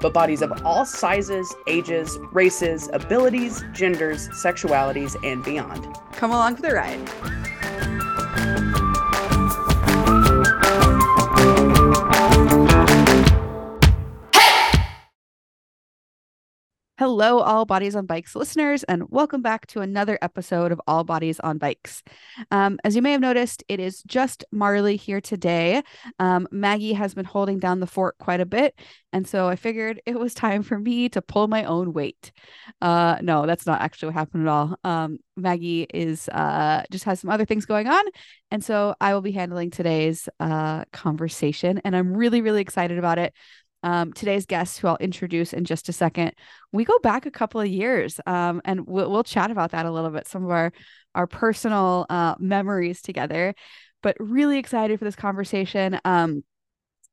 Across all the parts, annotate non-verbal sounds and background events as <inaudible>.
but bodies of all sizes, ages, races, abilities, genders, sexualities, and beyond. Come along for the ride. Hello, All Bodies on Bikes listeners, and welcome back to another episode of All Bodies on Bikes. Um, as you may have noticed, it is just Marley here today. Um, Maggie has been holding down the fort quite a bit, and so I figured it was time for me to pull my own weight. Uh, no, that's not actually what happened at all. Um, Maggie is uh, just has some other things going on, and so I will be handling today's uh, conversation, and I'm really, really excited about it um, today's guest, who I'll introduce in just a second, we go back a couple of years, um, and we'll, we'll chat about that a little bit, some of our our personal uh, memories together. But really excited for this conversation. Um,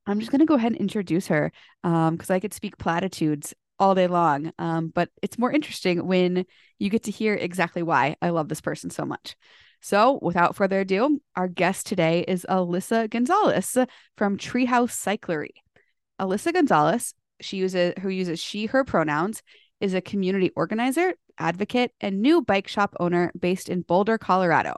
I'm just going to go ahead and introduce her because um, I could speak platitudes all day long. Um, but it's more interesting when you get to hear exactly why I love this person so much. So, without further ado, our guest today is Alyssa Gonzalez from Treehouse Cyclery. Alyssa Gonzalez, she uses who uses she her pronouns, is a community organizer, advocate, and new bike shop owner based in Boulder, Colorado.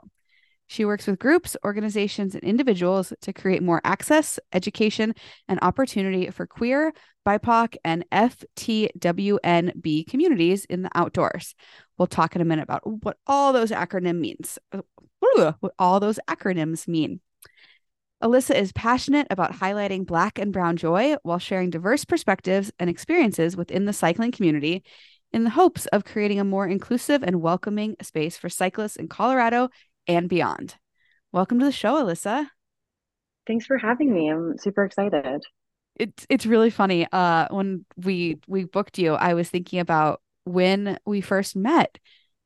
She works with groups, organizations, and individuals to create more access, education, and opportunity for queer, BIPOC, and FTWNB communities in the outdoors. We'll talk in a minute about what all those acronym means. Uh, what all those acronyms mean. Alyssa is passionate about highlighting Black and Brown joy while sharing diverse perspectives and experiences within the cycling community in the hopes of creating a more inclusive and welcoming space for cyclists in Colorado and beyond. Welcome to the show, Alyssa. Thanks for having me. I'm super excited. It's it's really funny. Uh when we we booked you, I was thinking about when we first met.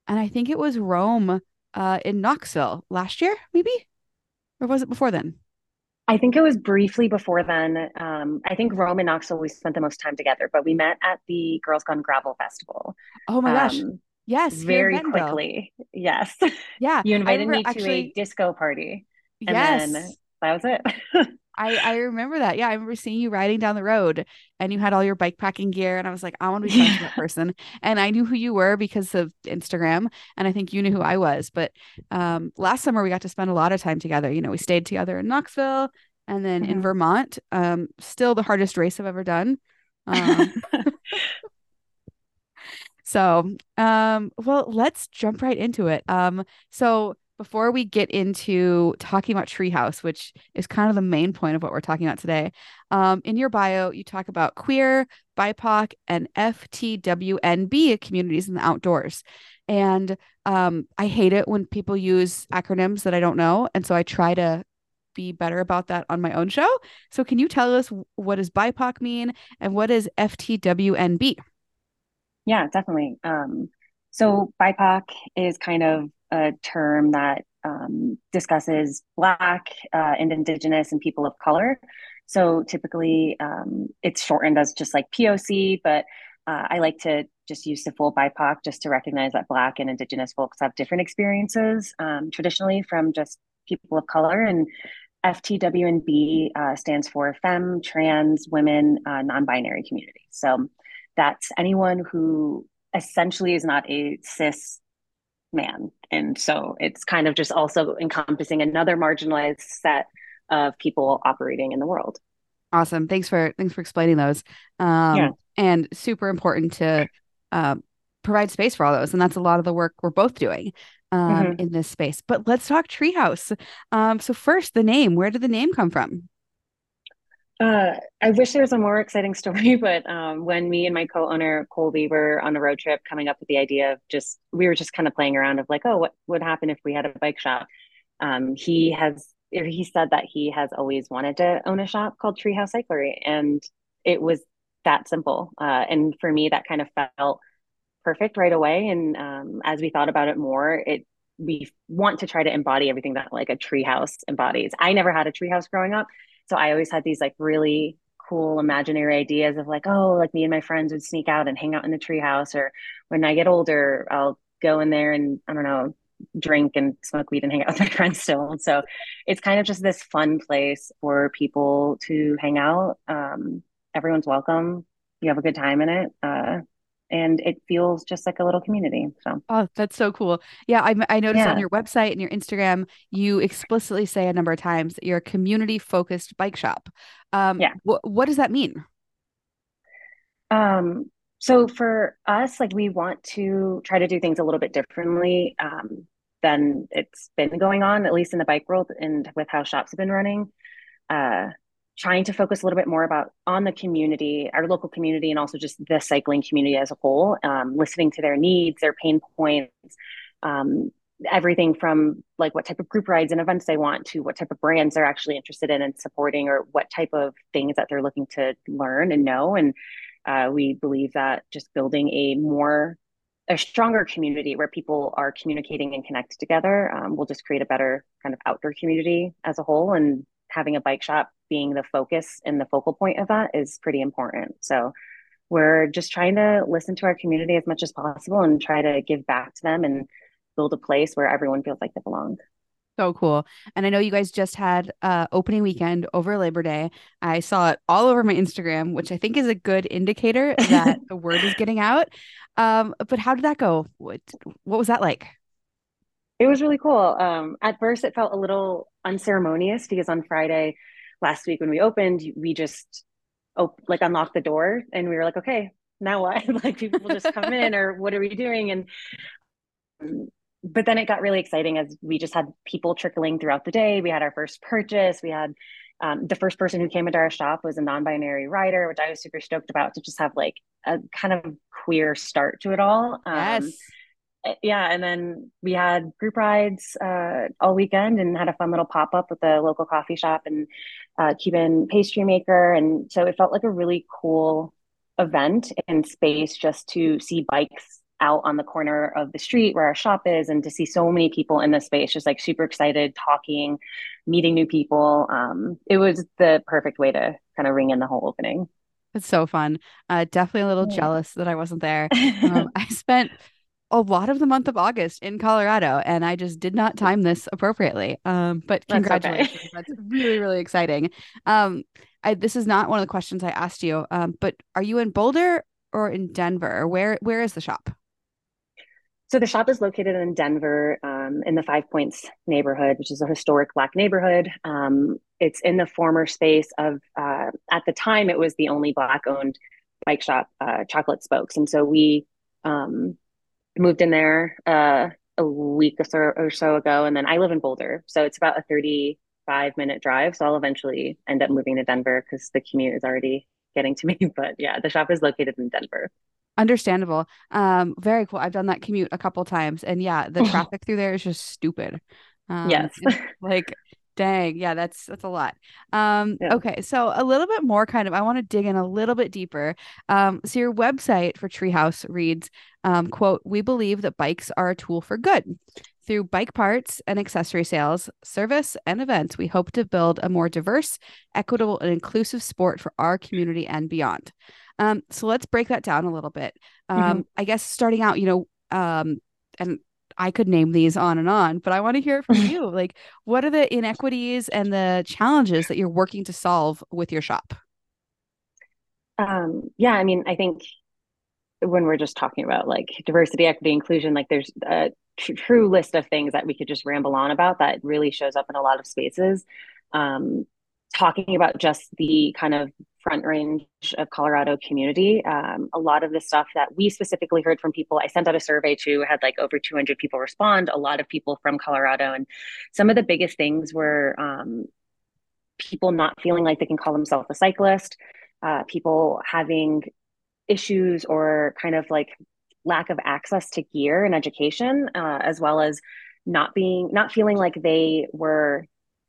And I think it was ROAM uh in Knoxville last year, maybe? Or was it before then? I think it was briefly before then. Um, I think ROAM and Knoxville, we spent the most time together, but we met at the Girls Gone Gravel Festival. Oh my gosh. Um, yes. Very quickly. Yes. Yeah. <laughs> you invited me to actually... a disco party. And yes. that was it. <laughs> I, I remember that. Yeah. I remember seeing you riding down the road and you had all your bike packing gear. And I was like, I want to be yeah. that <laughs> person. And I knew who you were because of Instagram. And I think you knew who I was. But um, last summer, we got to spend a lot of time together. You know, we stayed together in Knoxville and then mm-hmm. in Vermont. Um, still the hardest race I've ever done. Um, <laughs> <laughs> so, um, well, let's jump right into it. Um, so before we get into talking about Treehouse, which is kind of the main point of what we're talking about today, um, in your bio, you talk about queer, BIPOC, and FTWNB communities in the outdoors. And um, I hate it when people use acronyms that I don't know. And so I try to be better about that on my own show. So, can you tell us what does BIPOC mean and what is FTWNB? Yeah, definitely. Um, so, BIPOC is kind of a term that um, discusses Black uh, and Indigenous and people of color. So, typically, um, it's shortened as just like POC, but uh, I like to just use the full BIPOC just to recognize that Black and Indigenous folks have different experiences um, traditionally from just people of color. And FTWNB uh, stands for Femme, Trans, Women, uh, Non binary community. So that's anyone who essentially is not a cis man. And so it's kind of just also encompassing another marginalized set of people operating in the world. Awesome. Thanks for thanks for explaining those. Um, yeah. And super important to uh, provide space for all those. And that's a lot of the work we're both doing um, mm-hmm. in this space. But let's talk Treehouse. Um, so first, the name. Where did the name come from? Uh, I wish there was a more exciting <laughs> story, but um, when me and my co-owner Colby were on a road trip, coming up with the idea of just we were just kind of playing around of like, oh, what would happen if we had a bike shop? Um, he has he said that he has always wanted to own a shop called Treehouse Cyclery, and it was that simple. Uh, and for me, that kind of felt perfect right away. And um, as we thought about it more, it we want to try to embody everything that like a treehouse embodies. I never had a treehouse growing up, so I always had these like really cool imaginary ideas of like, oh, like me and my friends would sneak out and hang out in the treehouse, or when I get older, I'll go in there and I don't know, drink and smoke weed and hang out with my <laughs> friends still. So it's kind of just this fun place for people to hang out. Um, everyone's welcome. You have a good time in it. Uh, and it feels just like a little community. So, oh, that's so cool. Yeah, I, I noticed yeah. on your website and your Instagram, you explicitly say a number of times that you're a community focused bike shop. Um, yeah. Wh- what does that mean? Um, so for us, like we want to try to do things a little bit differently um, than it's been going on, at least in the bike world and with how shops have been running. Uh, trying to focus a little bit more about on the community, our local community, and also just the cycling community as a whole, um, listening to their needs, their pain points, um, everything from like what type of group rides and events they want to what type of brands they're actually interested in and supporting or what type of things that they're looking to learn and know. And uh, we believe that just building a more a stronger community where people are communicating and connected together um, will just create a better kind of outdoor community as a whole and having a bike shop being the focus and the focal point of that is pretty important. So we're just trying to listen to our community as much as possible and try to give back to them and build a place where everyone feels like they belong. So cool. And I know you guys just had uh opening weekend over Labor Day. I saw it all over my Instagram, which I think is a good indicator that <laughs> the word is getting out. Um, but how did that go? What what was that like? It was really cool. Um, at first, it felt a little unceremonious because on Friday last week when we opened, we just op- like unlocked the door and we were like, okay, now what? <laughs> like people just come in or <laughs> what are we doing? And um, but then it got really exciting as we just had people trickling throughout the day. We had our first purchase. We had um, the first person who came into our shop was a non-binary writer, which I was super stoked about to just have like a kind of queer start to it all. Um, yes yeah and then we had group rides uh, all weekend and had a fun little pop-up with the local coffee shop and uh, cuban pastry maker and so it felt like a really cool event and space just to see bikes out on the corner of the street where our shop is and to see so many people in the space just like super excited talking meeting new people um, it was the perfect way to kind of ring in the whole opening it's so fun. Uh, definitely a little yeah. jealous that I wasn't there. <laughs> Um, I spent a lot of the month of August in Colorado, and I just did not time this appropriately. Um, but congratulations, that's, okay. that's really really exciting. Um, I, this is not one of the questions I asked you, um, but are you in Boulder or in Denver? Where where is the shop? So the shop is located in Denver, um, in the Five Points neighborhood, which is a historic Black neighborhood. Um, it's in the former space of, uh, at the time, it was the only Black-owned bike shop, uh, Chocolate Spokes, and so we um, moved in there uh, a week or so, or so ago, and then I live in Boulder, so it's about a thirty-five minute drive. So I'll eventually end up moving to Denver because the commute is already getting to me. <laughs> But yeah, the shop is located in Denver. Understandable. Um, very cool. I've done that commute a couple times, and yeah, the <laughs> traffic through there is just stupid. Um, yes, like Dang, yeah, that's that's a lot. Um, yeah. okay, so a little bit more kind of I want to dig in a little bit deeper. Um, so your website for Treehouse reads, um, quote, we believe that bikes are a tool for good. Through bike parts and accessory sales, service, and events, we hope to build a more diverse, equitable, and inclusive sport for our community and beyond. Um, so let's break that down a little bit. Um, mm-hmm. I guess starting out, you know, um, and I could name these on and on, but I want to hear it from <laughs> you. Like, what are the inequities and the challenges that you're working to solve with your shop? Um, yeah, I mean, I think when we're just talking about like diversity, equity, inclusion, like there's a tr- true list of things that we could just ramble on about that really shows up in a lot of spaces. Um, talking about just the kind of front range of Colorado community. Um, a lot of the stuff that we specifically heard from people, I sent out a survey to, had like over 200 people respond, a lot of people from Colorado. And some of the biggest things were um, people not feeling like they can call themselves a cyclist, uh, people having issues or kind of like lack of access to gear and education, uh, as well as not being, not feeling like they were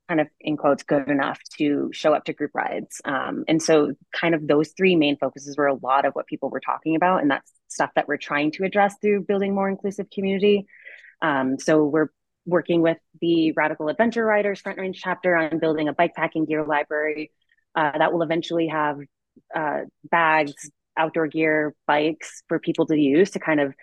kind of in quotes good enough to show up to group rides. Um, and so kind of those three main focuses were a lot of what people were talking about and that's stuff that we're trying to address through building more inclusive community. Um, so we're working with the radical adventure riders front range chapter on building a bike packing gear library uh, that will eventually have uh, bags outdoor gear bikes for people to use to kind of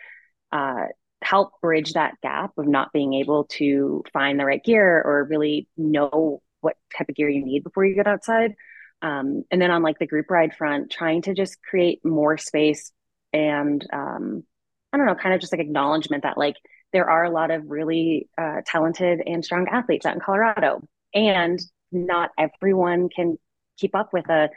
uh, help bridge that gap of not being able to find the right gear or really know what type of gear you need before you get outside. Um, and then on like the group ride front, trying to just create more space and um, I don't know, kind of just like acknowledgement that like there are a lot of really uh, talented and strong athletes out in Colorado, and not everyone can keep up with a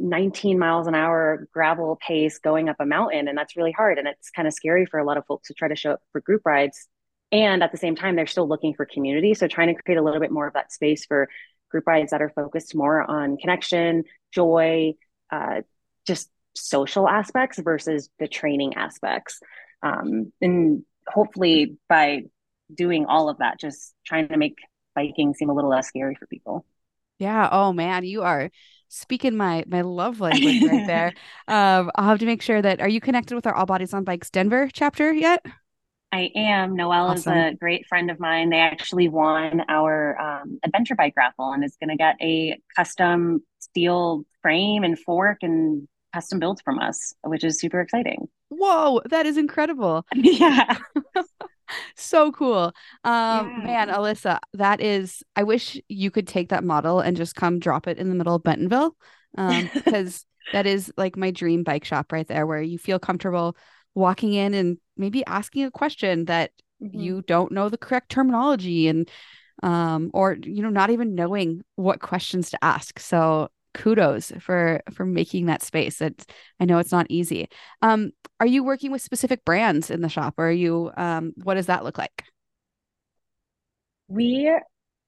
19 miles an hour gravel pace going up a mountain and that's really hard and it's kind of scary for a lot of folks to try to show up for group rides. And at the same time they're still looking for community so trying to create a little bit more of that space for group rides that are focused more on connection joy uh, just social aspects versus the training aspects. Um, and hopefully by doing all of that just trying to make biking seem a little less scary for people. Yeah. Oh man you are speaking my my love language right there. <laughs> um, I'll have to make sure that are you connected with our All Bodies on Bikes Denver chapter yet? I am. Noelle awesome. is a great friend of mine. They actually won our um, adventure bike raffle and is going to get a custom steel frame and fork and custom builds from us, which is super exciting. Whoa, that is incredible. <laughs> yeah. <laughs> so cool. Um yeah. man, Alyssa, that is I wish you could take that model and just come drop it in the middle of Bentonville. Um <laughs> because that is like my dream bike shop right there where you feel comfortable walking in and maybe asking a question that mm-hmm. you don't know the correct terminology and um or you know not even knowing what questions to ask. So kudos for for making that space. It's I know it's not easy. Um, are you working with specific brands in the shop, or are you? Um, what does that look like? We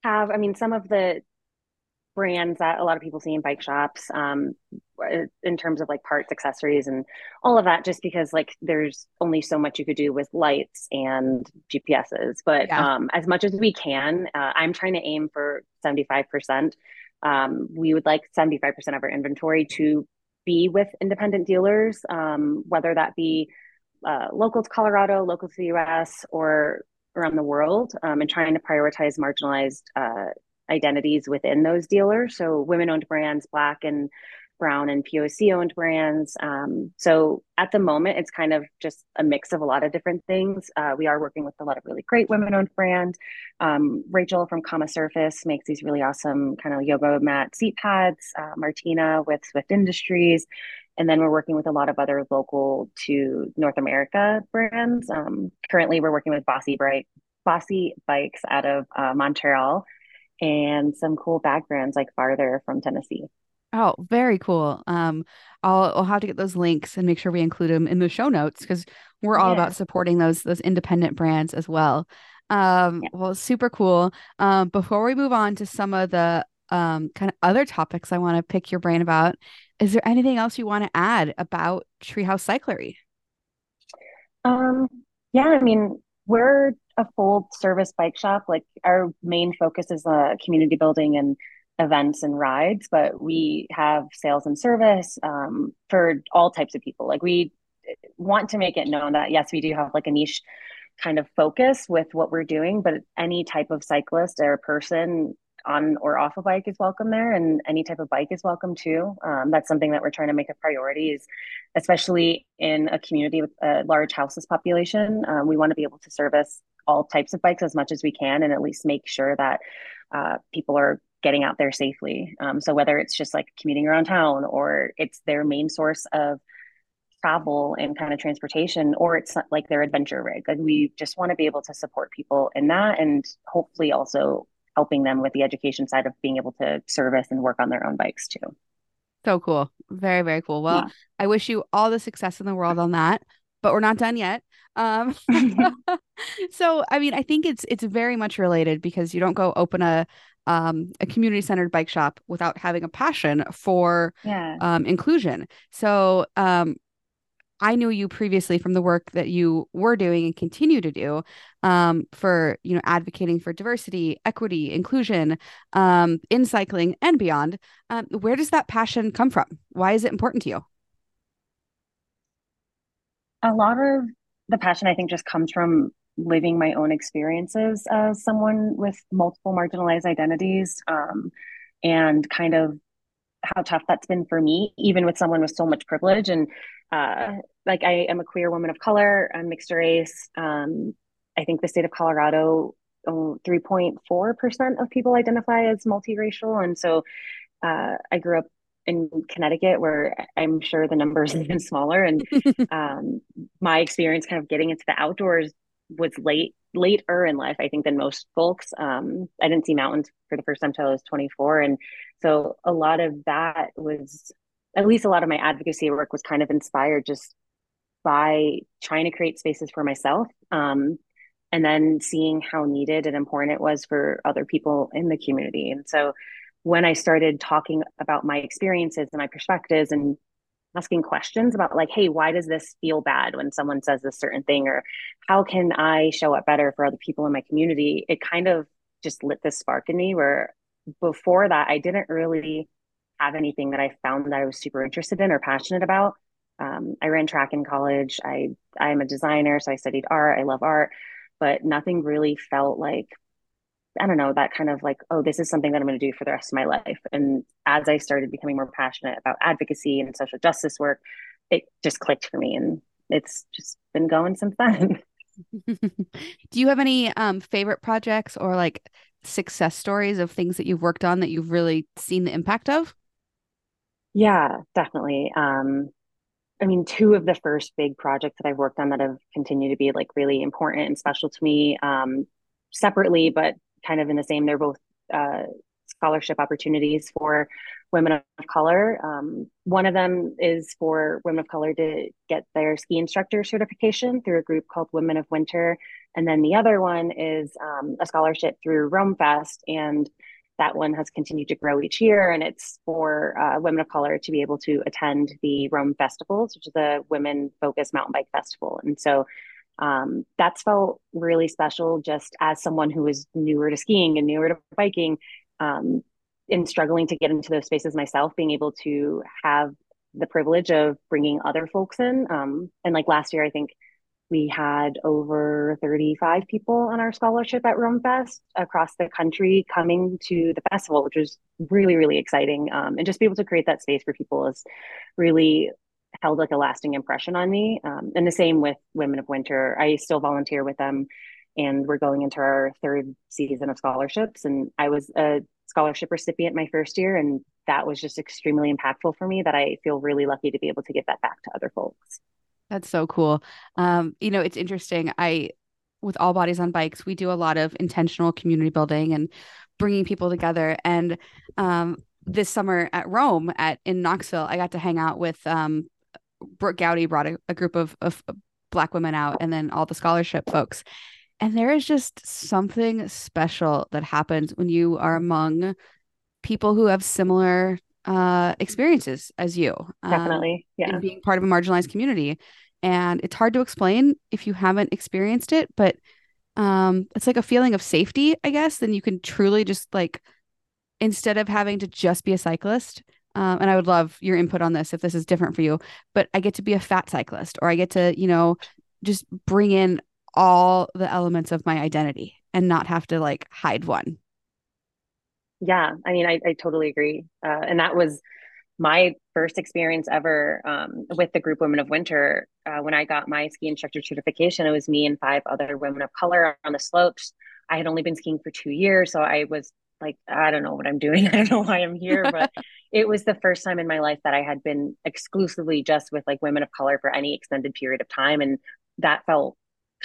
have, I mean, some of the brands that a lot of people see in bike shops um, in terms of like parts accessories and all of that just because like there's only so much you could do with lights and gps's but yeah. um, as much as we can uh, i'm trying to aim for 75% um, we would like 75% of our inventory to be with independent dealers, um, whether that be uh, local to Colorado, local to the US, or around the world, um, and trying to prioritize marginalized uh, identities within those dealers. So, women owned brands, Black and brown and POC owned brands. Um, so at the moment, it's kind of just a mix of a lot of different things. Uh, we are working with a lot of really great women owned brands. Um, Rachel from Kama Surface makes these really awesome kind of yoga mat seat pads, uh, Martina with Swift Industries. And then we're working with a lot of other local to North America brands. Um, currently, we're working with Bossy Bright, Bossy Bikes out of uh, Montreal and some cool bag brands like Farther from Tennessee. Oh, very cool. Um, I'll I'll have to get those links and make sure we include them in the show notes because we're all yeah. about supporting those those independent brands as well. Um, yeah. well, super cool. Um, before we move on to some of the um kind of other topics I want to pick your brain about, is there anything else you want to add about Treehouse Cyclery? Um, yeah, I mean, we're a full service bike shop. Like our main focus is uh, community building and events and rides, but we have sales and service um, for all types of people. Like we want to make it known that yes, we do have like a niche kind of focus with what we're doing, but any type of cyclist or person on or off a bike is welcome there and any type of bike is welcome too um, that's something that we're trying to make a priority is especially in a community with a large houseless population um, we want to be able to service all types of bikes as much as we can and at least make sure that uh, people are getting out there safely. Um, so whether it's just like commuting around town or it's their main source of travel and kind of transportation, or it's like their adventure rig, like we just want to be able to support people in that and hopefully also helping them with the education side of being able to service and work on their own bikes too. So cool. Very, very cool. Well, yeah. I wish you all the success in the world on that, but we're not done yet. Um, <laughs> <laughs> so I mean, I think it's it's very much related because you don't go open a um, a community centered bike shop without having a passion for yeah. um, inclusion. So, um, I knew you previously from the work that you were doing and continue to do um, for you know advocating for diversity, equity, inclusion um, in cycling and beyond. Um, where does that passion come from? Why is it important to you? A lot of the passion, I think, just comes from living my own experiences as someone with multiple marginalized identities um, and kind of how tough that's been for me, even with someone with so much privilege. And uh, like I am a queer woman of color, I'm mixed race. Um, I think the state of Colorado, 3.4% of people identify as multiracial. And so uh, I grew up in Connecticut, where I'm sure the numbers are even smaller. And <laughs> um, my experience kind of getting into the outdoors was late later in life, I think, than most folks. Um, I didn't see mountains for the first time until I was 24. And so a lot of that was, at least a lot of my advocacy work was kind of inspired just by trying to create spaces for myself. Um, and then seeing how needed and important it was for other people in the community. And so when I started talking about my experiences and my perspectives and asking questions about like hey why does this feel bad when someone says this certain thing? or how can i show up better for other people in my community? It kind of just lit this spark in me where before that i didn't really have anything that i found that i was super interested in or passionate about. Um, i ran track in college. I i'm a designer so i studied art. I love art. But nothing really felt like I don't know, that kind of like, oh, this is something that I'm going to do for the rest of my life. And as I started becoming more passionate about advocacy and social justice work, it just clicked for me. And it's just been going since then. <laughs> <laughs> do you have any um, favorite projects or like success stories of things that you've worked on that you've really seen the impact of? Yeah, definitely. Um, I mean, two of the first big projects that I've worked on that have continued to be like really important and special to me um, separately, but kind of in the same. They're both uh, scholarship opportunities for women of color. Um, one of them is for women of color to get their ski instructor certification through a group called Women of Winter. And then the other one is um, a scholarship through ROAM Fest. And that one has continued to grow each year. And it's for uh, women of color to be able to attend the ROAM Festivals, which is a women focused mountain bike festival. And so um, that's felt really special just as someone who was newer to skiing and newer to biking um, and struggling to get into those spaces myself being able to have the privilege of bringing other folks in um, and like last year i think we had over 35 people on our scholarship at ROAM Fest across the country coming to the festival, which was really, really exciting. Um, and just be able to create that space for people is really held like a lasting impression on me. Um, and the same with Women of Winter. I still volunteer with them, and we're going into our third season of scholarships. And I was a scholarship recipient my first year, and that was just extremely impactful for me. That I feel really lucky to be able to give that back to other folks. That's so cool. Um, you know, it's interesting. I with all bodies on bikes, we do a lot of intentional community building and bringing people together. And um, this summer at ROAM at in Knoxville, I got to hang out with um, Brooke Goudy brought a, a group of, of black women out and then all the scholarship folks. And there is just something special that happens when you are among people who have similar uh, experiences as you. Um, Definitely. Yeah. And being part of a marginalized community. And it's hard to explain if you haven't experienced it, but um, it's like a feeling of safety, I guess. Then you can truly just like, instead of having to just be a cyclist, um, and I would love your input on this if this is different for you. But I get to be a fat cyclist, or I get to, you know, just bring in all the elements of my identity and not have to like hide one. Yeah, I mean, I, I totally agree. Uh, and that was my first experience ever um, with the group Women of Winter. Uh, when I got my ski instructor certification, it was me and five other women of color on the slopes. I had only been skiing for two years, so I was like, I don't know what I'm doing. <laughs> I don't know why I'm here, <laughs> but it was the first time in my life that I had been exclusively just with like women of color for any extended period of time. And that felt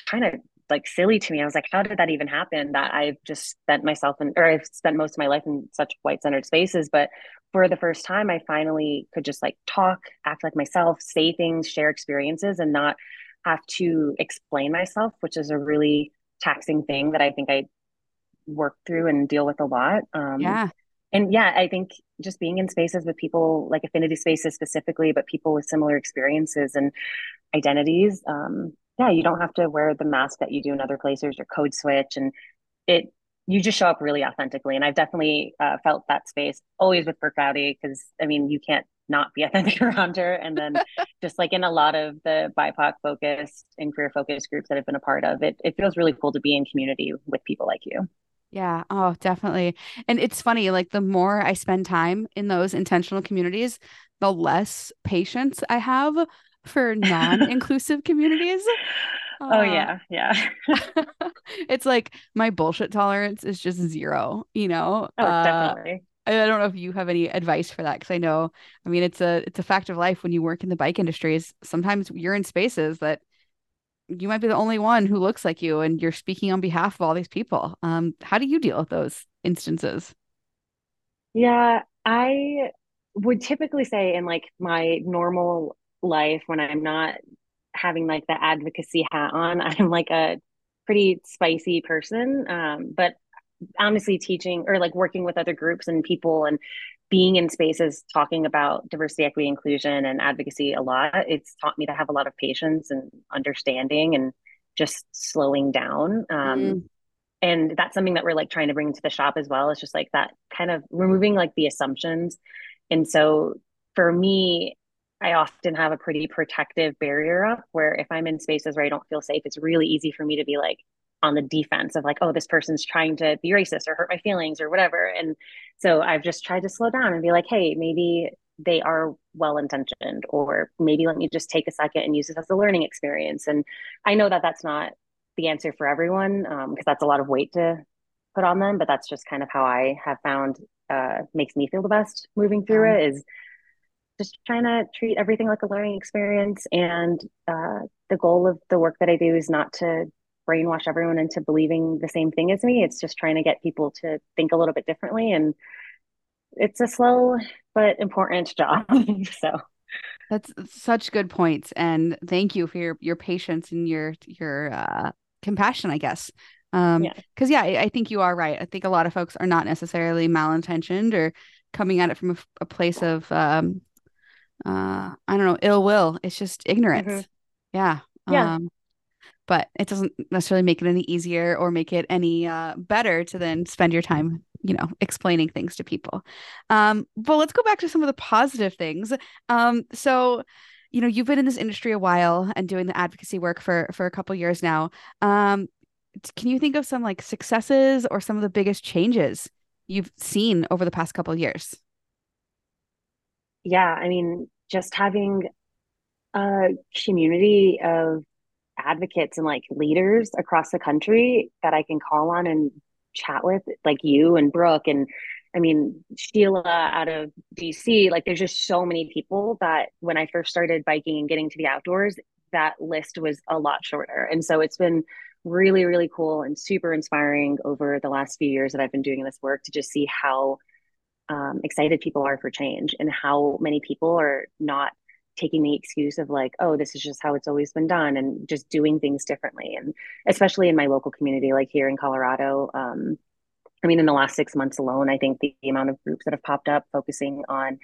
kind of like silly to me. I was like, how did that even happen? That I've just spent myself in, or I've spent most of my life in such white centered spaces. But for the first time, I finally could just like talk, act like myself, say things, share experiences, and not have to explain myself, which is a really taxing thing that I think I work through and deal with a lot. Um, yeah. And yeah, I think just being in spaces with people like affinity spaces specifically, but people with similar experiences and identities. Um, yeah, you don't have to wear the mask that you do in other places or code switch, and it you just show up really authentically. And I've definitely uh, felt that space always with Brooke Goudy because I mean you can't not be <laughs> authentic around her. And then <laughs> just like in a lot of the BIPOC focused and career focused groups that I've been a part of, it it feels really cool to be in community with people like you. Yeah. Oh, definitely. And it's funny, like the more I spend time in those intentional communities, the less patience I have for <laughs> non-inclusive communities. Oh uh, yeah, yeah. <laughs> <laughs> it's like my bullshit tolerance is just zero, you know. Oh, uh, definitely. I don't know if you have any advice for that because I know, I mean, it's a it's a fact of life when you work in the bike industries. Sometimes you're in spaces that you might be the only one who looks like you, and you're speaking on behalf of all these people. Um, how do you deal with those instances? Yeah, I would typically say in like my normal life when I'm not having like the advocacy hat on, <laughs> I'm like a pretty spicy person. Um, but honestly, teaching or like working with other groups and people and being in spaces talking about diversity, equity, inclusion, and advocacy a lot, it's taught me to have a lot of patience and understanding and just slowing down. Um, mm And that's something that we're like trying to bring to the shop as well. It's just like that kind of removing like the assumptions. And so for me, I often have a pretty protective barrier up where if I'm in spaces where I don't feel safe, it's really easy for me to be like on the defense of like, oh, this person's trying to be racist or hurt my feelings or whatever. And so I've just tried to slow down and be like, hey, maybe they are well intentioned, or maybe let me just take a second and use this as a learning experience. And I know that that's not the answer for everyone because um, that's a lot of weight to put on them, but that's just kind of how I have found uh, makes me feel the best moving through it is just trying to treat everything like a learning experience. And uh, the goal of the work that I do is not to brainwash everyone into believing the same thing as me. It's just trying to get people to think a little bit differently. And it's a slow but important job. <laughs> so that's such good points. And thank you for your, your patience and your, your, uh, compassion, I guess. Um, yeah. cause yeah, I, I think you are right. I think a lot of folks are not necessarily malintentioned or coming at it from a, a place of, um, uh, I don't know, ill will. It's just ignorance. Mm-hmm. Yeah. Yeah. Um, but it doesn't necessarily make it any easier or make it any uh, better to then spend your time you know explaining things to people. Um, but let's go back to some of the positive things. Um, so you know you've been in this industry a while and doing the advocacy work for for a couple years now. Um, can you think of some like successes or some of the biggest changes you've seen over the past couple years? Yeah i mean just having a community of advocates and like leaders across the country that I can call on and chat with, like you and Brooke and I mean Sheila out of DC. Like there's just so many people that when I first started biking and getting to the outdoors, that list was a lot shorter. And so it's been really, really cool and super inspiring over the last few years that I've been doing this work to just see how um, excited people are for change and how many people are not taking the excuse of like oh this is just how it's always been done and just doing things differently and especially in my local community like here in colorado um, i mean in the last six months alone i think the, amount of groups that have popped up focusing on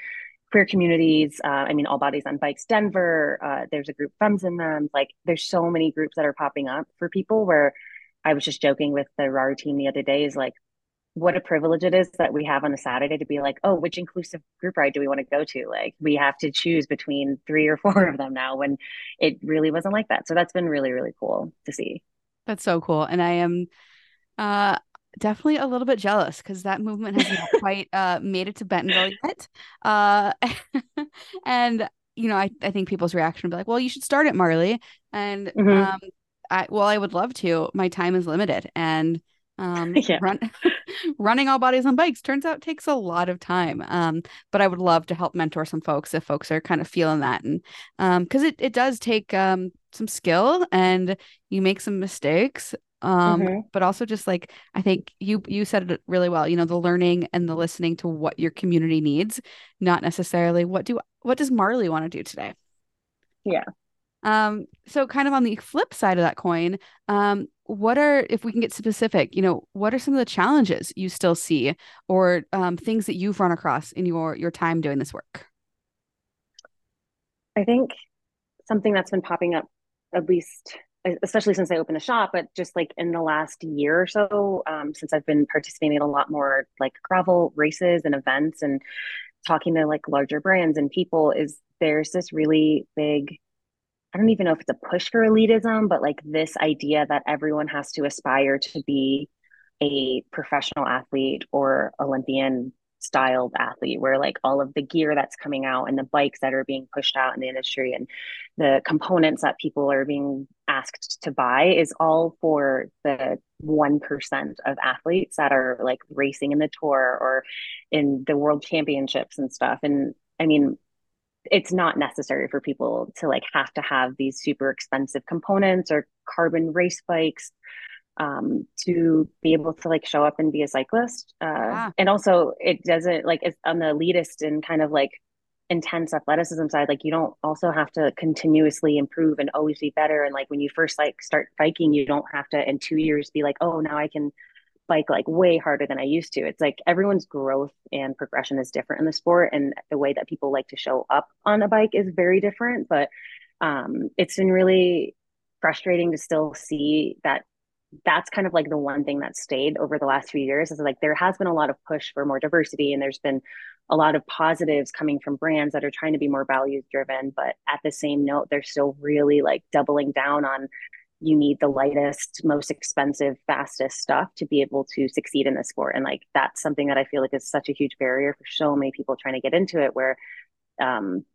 queer communities uh, i mean all bodies on bikes denver uh, there's a group femmes in them like there's so many groups that are popping up for people where i was just joking with the rar team the other day is like what a privilege it is that we have on a Saturday to be like, oh, which inclusive group ride do we want to go to? Like we have to choose between three or <laughs> four of them now when it really wasn't like that. So that's been really, really cool to see. That's so cool. And I am uh definitely a little bit jealous because that movement has not <laughs> quite uh made it to Bentonville yet. Uh <laughs> and you know, I, I think people's reaction would be like, well, you should start at Marley. And mm-hmm. um I well, I would love to. My time is limited and um, <laughs> yeah. run, <laughs> running all bodies on bikes turns out takes a lot of time. Um, but I would love to help mentor some folks if folks are kind of feeling that. And um, because it, it does take um, some skill and you make some mistakes. Um, mm-hmm. but also just like I think you you said it really well, you know, the learning and the listening to what your community needs, not necessarily what do what does Marley want to do today? Yeah. Um, so kind of on the flip side of that coin, um, what are if we can get specific you know what are some of the challenges you still see or um, things that you've run across in your your time doing this work? I think something that's been popping up at least especially since I opened the shop, but just like in the last year or so, um, since I've been participating in a lot more like gravel races and events and talking to like larger brands and people, is there's this really big, I don't even know if it's a push for elitism, but like this idea that everyone has to aspire to be a professional athlete or Olympian styled athlete where like all of the gear that's coming out and the bikes that are being pushed out in the industry and the components that people are being asked to buy is all for the 1% of athletes that are like racing in the tour or in the world championships and stuff. And i mean it's not necessary for people to like have to have these super expensive components or carbon race bikes um, to be able to like show up and be a cyclist. Uh, yeah. And also, it doesn't like it's on the elitist and kind of like intense athleticism side. Like you don't also have to continuously improve and always be better. And like when you first like start biking, you don't have to in two years be like, oh, now I can bike like way harder than I used to. It's like everyone's growth and progression is different in the sport, and the way that people like to show up on a bike is very different. But um, it's been really frustrating to still see that that's kind of like the one thing that stayed over the last few years is like there has been a lot of push for more diversity and there's been a lot of positives coming from brands that are trying to be more values driven but at the same note they're still really like doubling down on you need the lightest most expensive fastest stuff to be able to succeed in the sport and like that's something that i feel like is such a huge barrier for so many people trying to get into it where um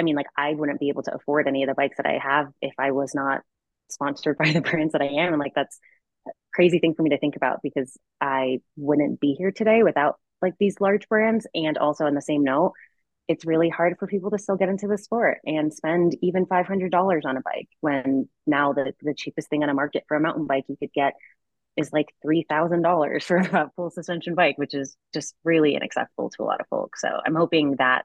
i mean like i wouldn't be able to afford any of the bikes that i have if i was not sponsored <laughs> by the brands that i am and like that's crazy thing for me to think about because I wouldn't be here today without like these large brands. And also, in the same note, it's really hard for people to still get into the sport and spend even $500 on a bike when now the, the cheapest thing on a market for a mountain bike you could get is like $3,000 <laughs> for a full suspension bike, which is just really inaccessible to a lot of folks. So I'm hoping that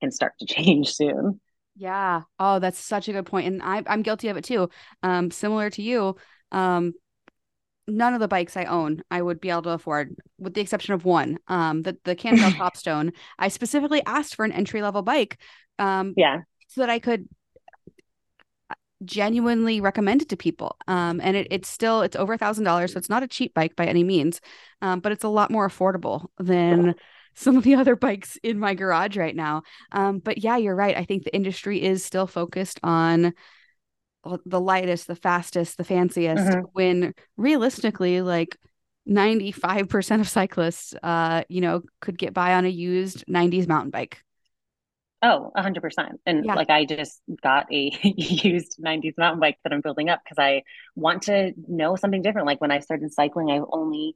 can start to <laughs> change soon. Yeah. Oh, that's such a good point. And I, I'm guilty of it too. Um, similar to you, um, none of the bikes I own I would be able to afford, with the exception of one. Um, the the Cannondale <laughs> Topstone. I specifically asked for an entry level bike. Um, yeah, so that I could uh, genuinely recommend it to people. Um, and it, it's still it's over a thousand dollars, so it's not a cheap bike by any means. Um, but it's a lot more affordable than some of the other bikes in my garage right now. Um, but yeah, you're right. I think the industry is still focused on the lightest, the fastest, the fanciest, mm-hmm. when realistically, like 95% of cyclists, uh, you know, could get by on a used 90s mountain bike. Oh, 100%. And yeah. like I just got a <laughs> used 90s mountain bike that I'm building up because I want to know something different. Like when I started cycling, I've only,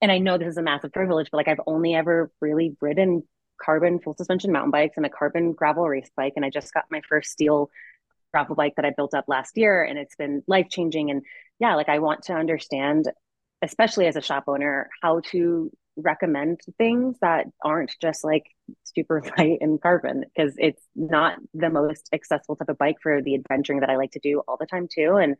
and I know this is a massive privilege, but like I've only ever really ridden carbon full suspension mountain bikes and a carbon gravel race bike. And I just got my first steel gravel bike that I built up last year and it's been life changing. And yeah, like I want to understand, especially as a shop owner, how to recommend things that aren't just like super <laughs> light and carbon because it's not the most accessible type of bike for the adventuring that I like to do all the time too. And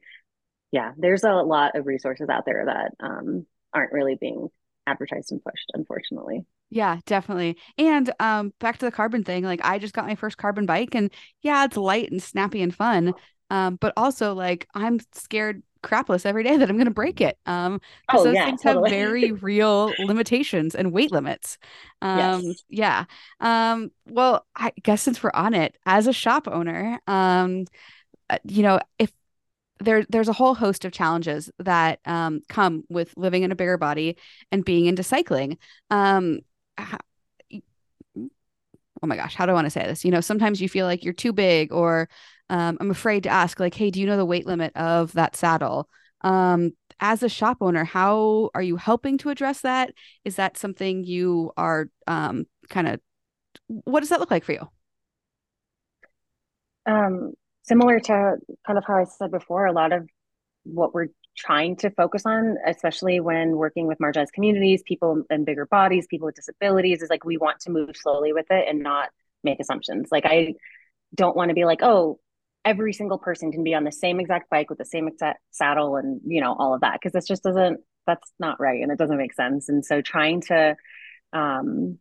yeah, there's a lot of resources out there that um, aren't really being advertised and pushed, unfortunately. Yeah, definitely. And um back to the carbon thing, like I just got my first carbon bike and yeah, it's light and snappy and fun. Um, but also like I'm scared crapless every day that I'm gonna break it. Um because oh, those yeah, things totally. have very real limitations and weight limits. Um yes. yeah. Um well, I guess since we're on it, as a shop owner, um uh, you know, if there there's a whole host of challenges that um, come with living in a bigger body and being into cycling. Um, oh my gosh, how do I want to say this? You know, sometimes you feel like you're too big, or um, I'm afraid to ask, like, hey, do you know the weight limit of that saddle? Um, as a shop owner, how are you helping to address that? Is that something you are um, kind of, what does that look like for you? Um, similar to kind of how I said before, a lot of what we're trying to focus on, especially when working with marginalized communities, people in bigger bodies, people with disabilities, is like we want to move slowly with it and not make assumptions. Like I don't want to be like, oh, every single person can be on the same exact bike with the same exact saddle and you know all of that because this just doesn't that's not right and it doesn't make sense. And so trying to um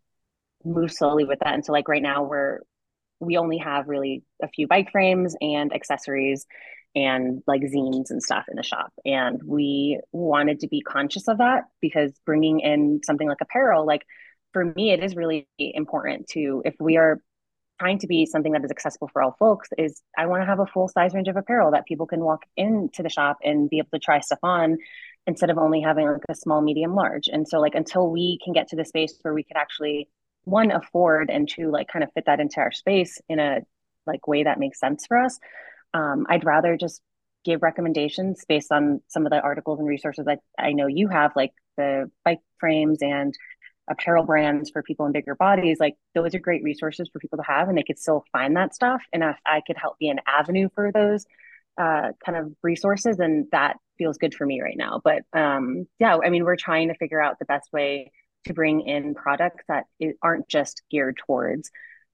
move slowly with that. And so like right now we're we only have really a few bike frames and accessories and like zines and stuff in the shop. And we wanted to be conscious of that because bringing in something like apparel, like for me, it is really important to, if we are trying to be something that is accessible for all folks, is I want to have a full size range of apparel that people can walk into the shop and be able to try stuff on instead of only having like a small, medium, large. And so, like, until we can get to the space where we could actually one afford and two like kind of fit that into our space in a like way that makes sense for us um, I'd rather just give recommendations based on some of the articles and resources that I know you have, like the bike frames and apparel brands for people in bigger bodies. Like those are great resources for people to have, and they could still find that stuff. And if I could help be an avenue for those uh, kind of resources, and that feels good for me right now. But um, yeah, I mean, we're trying to figure out the best way to bring in products that aren't just geared towards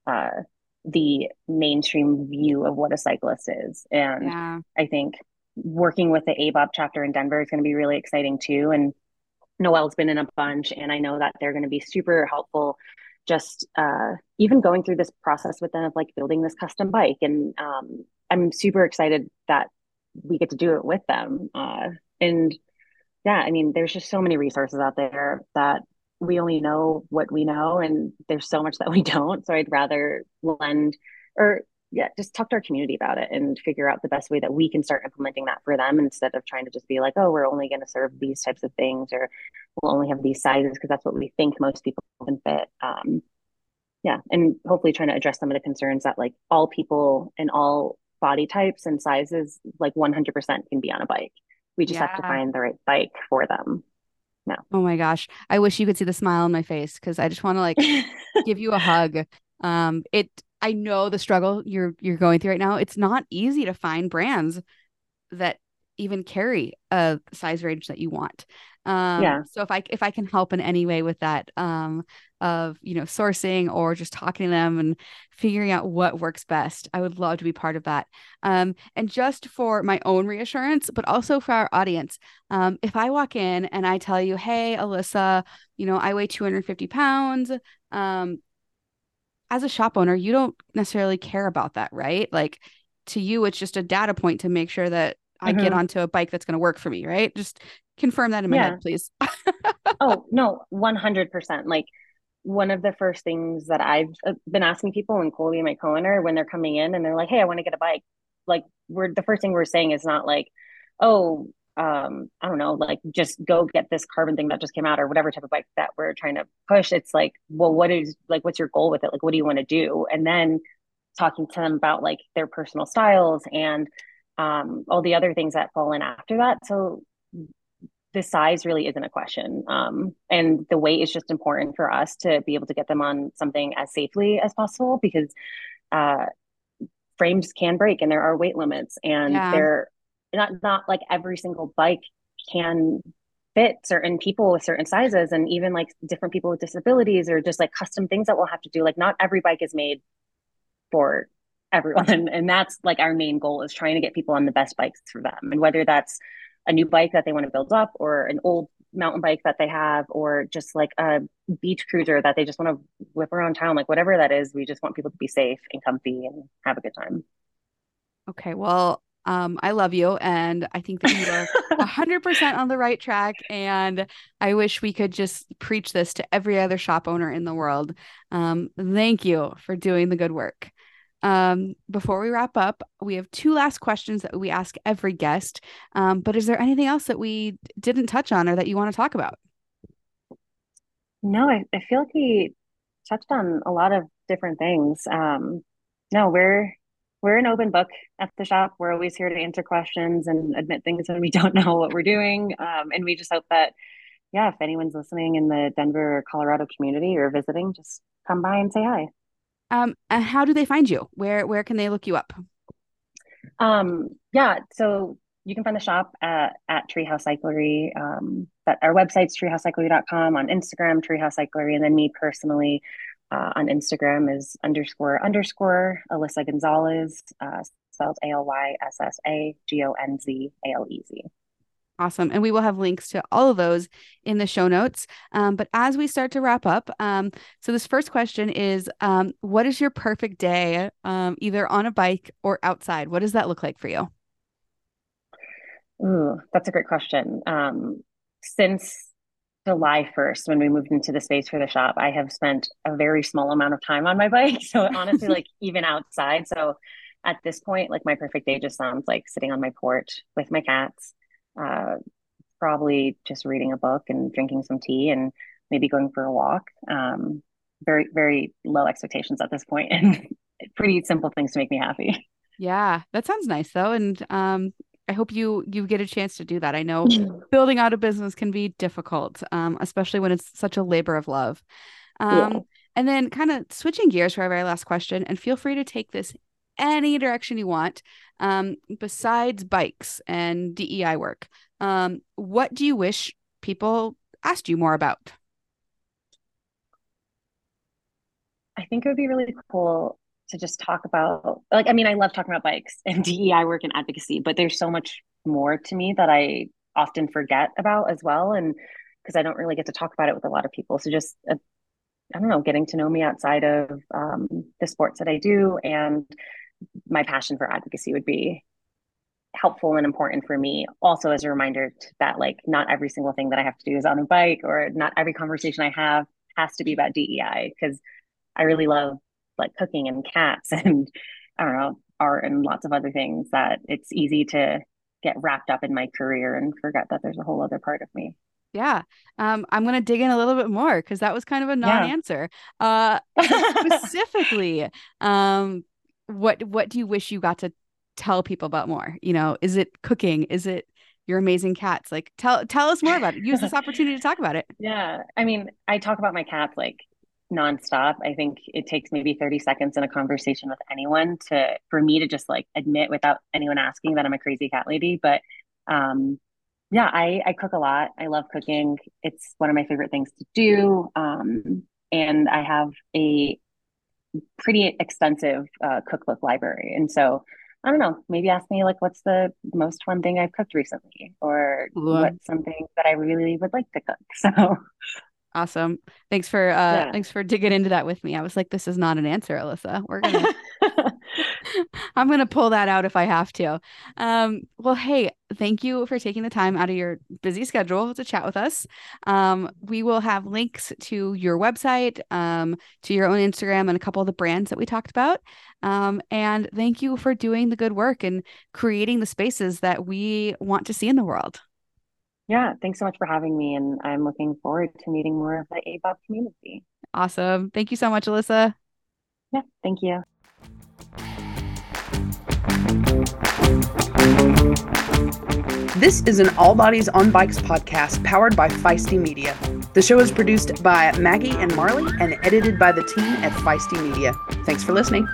uh, the mainstream view of what a cyclist is. And yeah. I think working with the ABOB chapter in Denver is going to be really exciting too. And Noelle's been in a bunch, and I know that they're going to be super helpful. Just uh, even going through this process with them of like building this custom bike, and um, I'm super excited that we get to do it with them. Uh, and yeah, I mean, there's just so many resources out there that we only know what we know and there's so much that we <laughs> don't. So i'd rather lend or yeah just talk to our community about it and figure out the best way that we can start implementing that for them instead of trying to just be like oh we're only going to serve these types of things or we'll only have these sizes because that's what we think most people can fit. Um, yeah and hopefully trying to address some of the concerns that like all people and all body types and sizes like 100% can be on a bike. We just yeah. have to find the right bike for them no. Oh my gosh. I wish you could see the smile on my face because I just want to like <laughs> give you a hug. Um, it I know the struggle you're you're going through right now. It's not easy to find brands that even carry a size range that you want. Um, yeah. So if I if I can help in any way with that, um, of you know sourcing or just talking to them and figuring out what works best, I would love to be part of that. Um, and just for my own reassurance, but also for our audience, um, if I walk in and I tell you, "Hey, Alyssa, you know I weigh 250 pounds," um, as a shop owner, you don't necessarily care about that, right? Like to you, it's just a data point to make sure that I mm-hmm. get onto a bike that's going to work for me, right? Just confirm that in my yeah. head, please. <laughs> oh, no, 100%. Like one of the first things that I've uh, been asking people and Colby, my co-owner, when they're coming in and they're like, Hey, I want to get a bike. Like we're, the first thing we're saying is not like, Oh, um, I don't know, like just go get this carbon thing that just came out or whatever type of bike that we're trying to push. It's like, well, what is like, what's your goal with it? Like, what do you want to do? And then talking to them about like their personal styles and um, all the other things that fall in after that. So the size really isn't a question. Um, and the weight is just important for us to be able to get them on something as safely as possible because uh, frames can break and there are weight limits and yeah. they're not, not like every single bike can fit certain people with certain sizes and even like different people with disabilities or just like custom things that we'll have to do. Like not every bike is made for everyone. <laughs> And that's like our main goal is trying to get people on the best bikes for them. And whether that's a new bike that they want to build up or an old mountain bike that they have or just like a beach cruiser that they just want to whip around town like whatever that is we just want people to be safe and comfy and have a good time okay well um, I love you, and I think that you are <laughs> hundred percent on the right track. And I wish we could just preach this to every other shop owner in the world. Um, thank you for doing the good work. Um, before we wrap up, we have two last questions that we ask every guest. Um, but is there anything else that we didn't touch on or that you want to talk about? No, I, I feel like we touched on a lot of different things. Um, no, we're we're an open book at the shop. We're always here to answer questions and admit things when we <laughs> don't know what we're doing. Um, and we just hope that, yeah, if anyone's listening in the Denver, Colorado community or visiting, just come by and say hi. Um, how do they find you? Where where can they look you up? Um, yeah, so you can find the shop at, at Treehouse Cyclery. Um, but our website's treehousecyclery.com on Instagram, Treehouse Cyclery, and then me personally uh, on Instagram is underscore underscore Alyssa Gonzalez, uh, spelled A L Y S S A G O N Z A L E Z. Awesome. And we will have links to all of those in the show notes. Um, but as we start to wrap up, um, so this first question is um, What is your perfect day, um, either on a bike or outside? What does that look like for you? Ooh, that's a great question. Um, since July 1st, when we moved into the space for the shop, I have spent a very small amount of time on my <laughs> bike. So honestly, like even outside. So at this point, like my perfect day just sounds like sitting on my porch with my cats uh, probably just reading a book and drinking some tea and maybe going for a walk. Um, very, very low expectations at this point <laughs> and pretty simple things to make me happy. Yeah, that sounds nice though. And um, I hope you you get a chance to do that. I know <laughs> building out a business can be difficult, um, especially when it's such a labor of love. Um, yeah. And then, kind of switching gears for our very last question, and feel free to take this any direction you want um, besides bikes and DEI work. Um, what do you wish people asked you more about? I think it would be really cool to just talk about, like, I mean, I love talking about bikes and <laughs> DEI work and advocacy, but there's so much more to me that I often forget about as well. And because I don't really get to talk about it with a lot of people. So just, uh, I don't know, getting to know me outside of um, the sports that I do and my passion for advocacy would be helpful and important for me also as a reminder that like not every single thing that i have to do is on a bike or not every conversation i have has to be about dei because i really love like cooking and cats <laughs> and i don't know art and lots of other things that it's easy to get wrapped up in my career and forget that there's a whole other part of me yeah. Um, I'm going to dig in a little bit more because that was kind of a non answer. Yeah. Uh, <laughs> specifically, um, what what do you wish you got to tell people about more? You know, is it cooking? Is it your amazing cats? Like tell tell us more about it. Use this opportunity to talk about it. <laughs> Yeah. I mean, I talk about my cats like nonstop. I think it takes maybe 30 seconds in a conversation with anyone to for me to just like admit without anyone asking that I'm a crazy cat lady. But um yeah, I, I cook a lot. I love cooking. It's one of my favorite things to do. Um, and I have a pretty extensive uh, cookbook library. And so I don't know, maybe ask me like what's the most fun thing I've cooked recently or what's something that I really would like to cook. <laughs> So Awesome. Thanks for uh yeah. thanks for digging into that with me. I was like, this is not an answer, Alyssa. We're gonna <laughs> <laughs> I'm gonna pull that out if I have to. Um, well, hey, thank you for taking the time out of your busy schedule to chat with us. Um, we will have links to your website, um, to your own Instagram, and a couple of the brands that we talked about. Um, and thank you for doing the good work and creating the spaces that we want to see in the world. Yeah, thanks so much for having me. And I'm looking forward to meeting more of the ABOB community. Awesome. Thank you so much, Alyssa. Yeah, thank you. This is an All Bodies on Bikes podcast powered by Feisty Media. The show is produced by Maggie and Marley and edited by the team at Feisty Media. Thanks for listening.